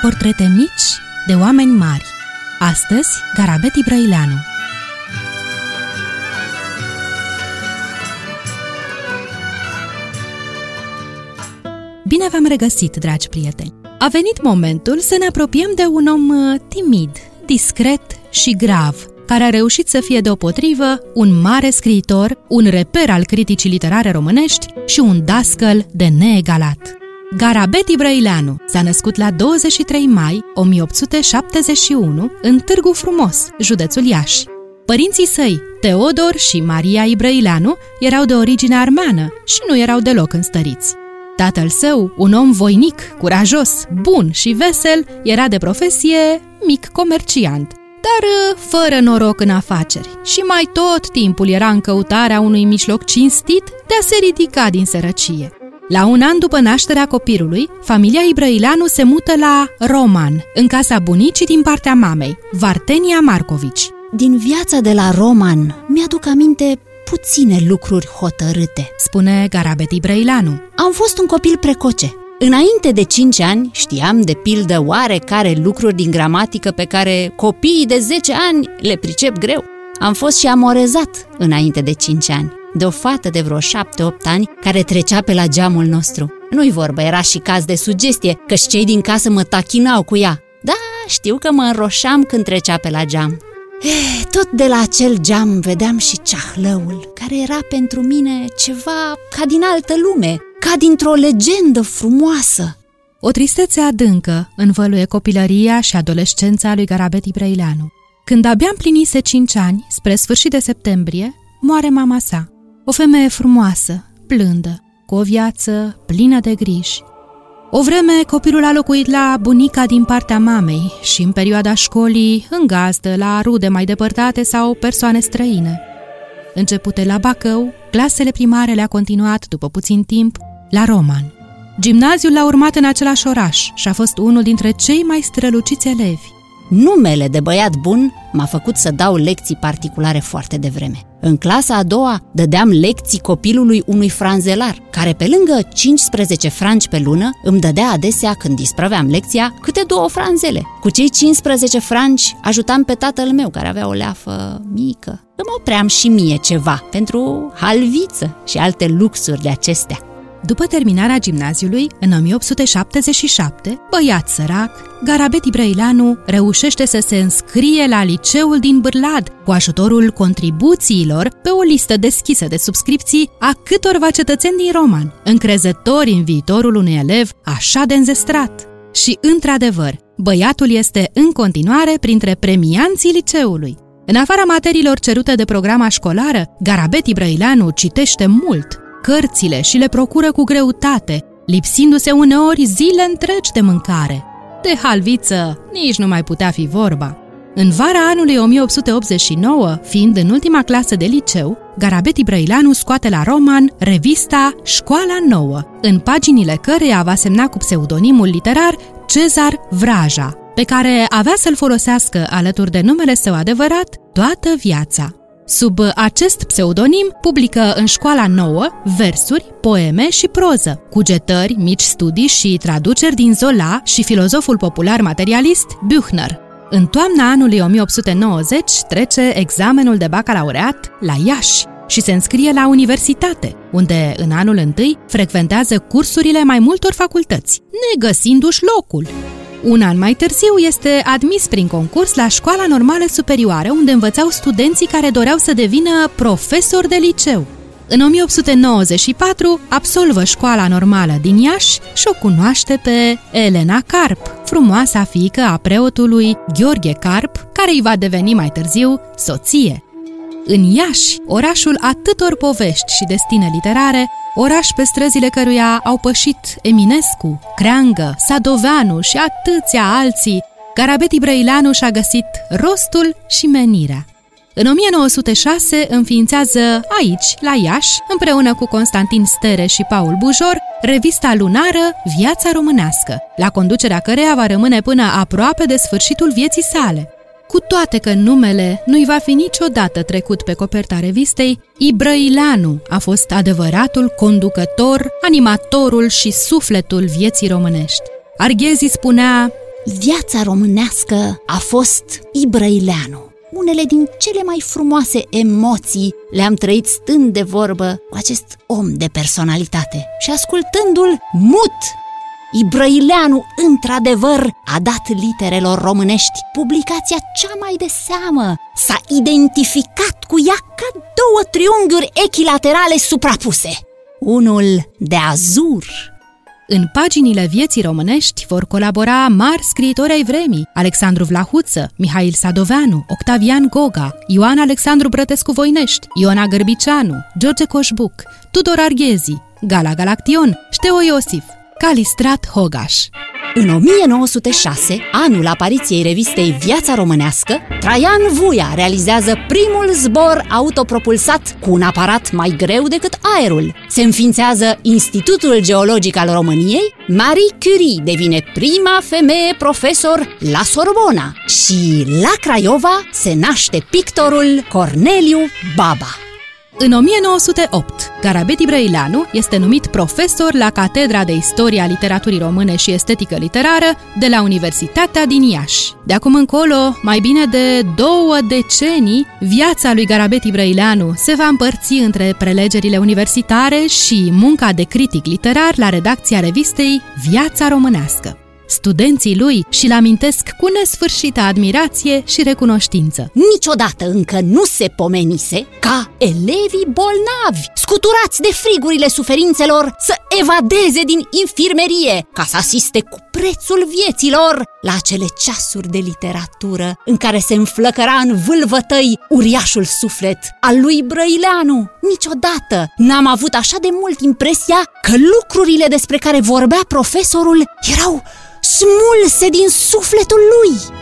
Portrete mici de oameni mari. Astăzi, Garabeti Brăileanu. Bine v-am regăsit, dragi prieteni! A venit momentul să ne apropiem de un om uh, timid, discret și grav, care a reușit să fie deopotrivă un mare scriitor, un reper al criticii literare românești și un dascăl de neegalat. Garabeti Brăileanu s-a născut la 23 mai 1871 în Târgu Frumos, județul Iași. Părinții săi, Teodor și Maria Ibrăileanu, erau de origine armeană și nu erau deloc înstăriți. Tatăl său, un om voinic, curajos, bun și vesel, era de profesie mic comerciant, dar uh, fără noroc în afaceri și mai tot timpul era în căutarea unui mijloc cinstit de a se ridica din sărăcie. La un an după nașterea copilului, familia Ibrăileanu se mută la Roman, în casa bunicii din partea mamei, Vartenia Marcovici. Din viața de la Roman mi-aduc aminte puține lucruri hotărâte, spune Garabet Ibrăileanu. Am fost un copil precoce. Înainte de 5 ani știam de pildă oarecare lucruri din gramatică pe care copiii de 10 ani le pricep greu. Am fost și amorezat înainte de 5 ani de o fată de vreo șapte-opt ani care trecea pe la geamul nostru. Nu-i vorba, era și caz de sugestie, că și cei din casă mă tachinau cu ea. Da, știu că mă înroșam când trecea pe la geam. Eh, tot de la acel geam vedeam și ceahlăul, care era pentru mine ceva ca din altă lume, ca dintr-o legendă frumoasă. O tristețe adâncă învăluie copilăria și adolescența lui Garabet Ibrăileanu. Când abia împlinise cinci ani, spre sfârșit de septembrie, moare mama sa. O femeie frumoasă, blândă, cu o viață plină de griji. O vreme copilul a locuit la bunica din partea mamei și în perioada școlii în gazdă la rude mai depărtate sau persoane străine. Începute la Bacău, clasele primare le-a continuat după puțin timp la Roman. Gimnaziul l-a urmat în același oraș și a fost unul dintre cei mai străluciți elevi. Numele de băiat bun m-a făcut să dau lecții particulare foarte devreme. În clasa a doua dădeam lecții copilului unui franzelar, care pe lângă 15 franci pe lună îmi dădea adesea, când disprăveam lecția, câte două franzele. Cu cei 15 franci ajutam pe tatăl meu, care avea o leafă mică. Îmi opream și mie ceva pentru halviță și alte luxuri de acestea. După terminarea gimnaziului, în 1877, băiat sărac, Garabet Ibrăileanu reușește să se înscrie la liceul din Bârlad cu ajutorul contribuțiilor pe o listă deschisă de subscripții a câtorva cetățeni din Roman, încrezători în viitorul unui elev așa de înzestrat. Și, într-adevăr, băiatul este în continuare printre premianții liceului. În afara materiilor cerute de programa școlară, Garabet Ibrăileanu citește mult, cărțile și le procură cu greutate, lipsindu-se uneori zile întregi de mâncare. De halviță nici nu mai putea fi vorba. În vara anului 1889, fiind în ultima clasă de liceu, Garabeti Brăileanu scoate la roman revista Școala Nouă, în paginile căreia va semna cu pseudonimul literar Cezar Vraja, pe care avea să-l folosească alături de numele său adevărat toată viața. Sub acest pseudonim publică în școala nouă versuri, poeme și proză, cugetări, mici studii și traduceri din Zola și filozoful popular materialist Büchner. În toamna anului 1890 trece examenul de bacalaureat la Iași și se înscrie la universitate, unde în anul întâi frecventează cursurile mai multor facultăți, negăsindu-și locul. Un an mai târziu este admis prin concurs la școala normală superioară, unde învățau studenții care doreau să devină profesori de liceu. În 1894 absolvă școala normală din Iași și o cunoaște pe Elena Carp, frumoasa fiică a preotului Gheorghe Carp, care îi va deveni mai târziu soție. În Iași, orașul atâtor povești și destine literare, oraș pe străzile căruia au pășit Eminescu, Creangă, Sadoveanu și atâția alții, Garabeti Brăileanu și-a găsit rostul și menirea. În 1906 înființează aici, la Iași, împreună cu Constantin Stere și Paul Bujor, revista lunară Viața Românească, la conducerea căreia va rămâne până aproape de sfârșitul vieții sale. Cu toate că numele nu-i va fi niciodată trecut pe coperta revistei, Ibrăileanu a fost adevăratul conducător, animatorul și sufletul vieții românești. Arghezi spunea, Viața românească a fost Ibrăileanu. Unele din cele mai frumoase emoții le-am trăit stând de vorbă cu acest om de personalitate și ascultându-l mut Ibrăileanu, într-adevăr, a dat literelor românești publicația cea mai de seamă. S-a identificat cu ea ca două triunghiuri echilaterale suprapuse. Unul de azur în paginile vieții românești vor colabora mari scriitori ai vremii, Alexandru Vlahuță, Mihail Sadoveanu, Octavian Goga, Ioan Alexandru Brătescu Voinești, Iona Gărbiceanu, George Coșbuc, Tudor Arghezi, Gala Galaction, Șteo Iosif, Calistrat Hogaș. În 1906, anul apariției revistei Viața Românească, Traian Vuia realizează primul zbor autopropulsat cu un aparat mai greu decât aerul. Se înființează Institutul Geologic al României, Marie Curie devine prima femeie profesor la Sorbona și la Craiova se naște pictorul Corneliu Baba. În 1908, Garabeti Brăileanu este numit profesor la Catedra de Istoria Literaturii Române și Estetică Literară de la Universitatea din Iași. De acum încolo, mai bine de două decenii, viața lui Garabeti Brăileanu se va împărți între prelegerile universitare și munca de critic literar la redacția revistei Viața Românească. Studenții lui și-l amintesc cu nesfârșită admirație și recunoștință. Niciodată încă nu se pomenise ca elevii bolnavi, scuturați de frigurile suferințelor, să evadeze din infirmerie ca să asiste cu prețul vieților la acele ceasuri de literatură în care se înflăcăra în vâlvătăi uriașul suflet al lui Brăileanu. Niciodată n-am avut așa de mult impresia că lucrurile despre care vorbea profesorul erau smulse din sufletul lui.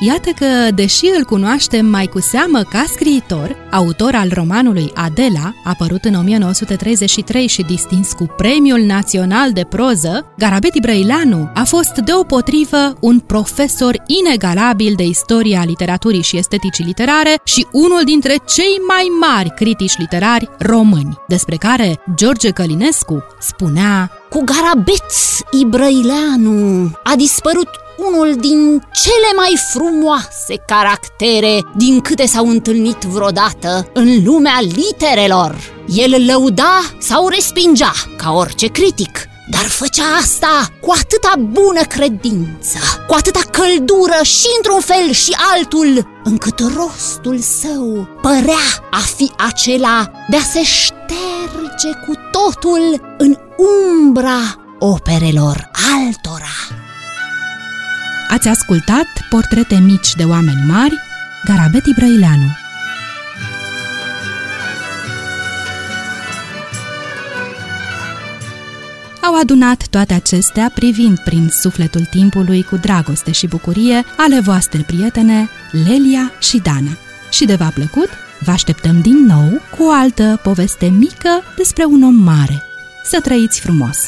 Iată că, deși îl cunoaștem mai cu seamă ca scriitor, autor al romanului Adela, apărut în 1933 și distins cu Premiul Național de Proză, Garabeti Brăileanu a fost deopotrivă un profesor inegalabil de istoria literaturii și esteticii literare și unul dintre cei mai mari critici literari români, despre care George Călinescu spunea Cu Garabet Ibrăileanu a dispărut unul din cele mai frumoase caractere din câte s-au întâlnit vreodată în lumea literelor. El îl lăuda sau respingea, ca orice critic, dar făcea asta cu atâta bună credință, cu atâta căldură și într-un fel și altul, încât rostul său părea a fi acela de a se șterge cu totul în umbra operelor altora. Ați ascultat Portrete mici de oameni mari, Garabeti Brăileanu. Au adunat toate acestea privind prin sufletul timpului cu dragoste și bucurie ale voastre prietene Lelia și Dana. Și de v-a plăcut, vă așteptăm din nou cu o altă poveste mică despre un om mare. Să trăiți frumos!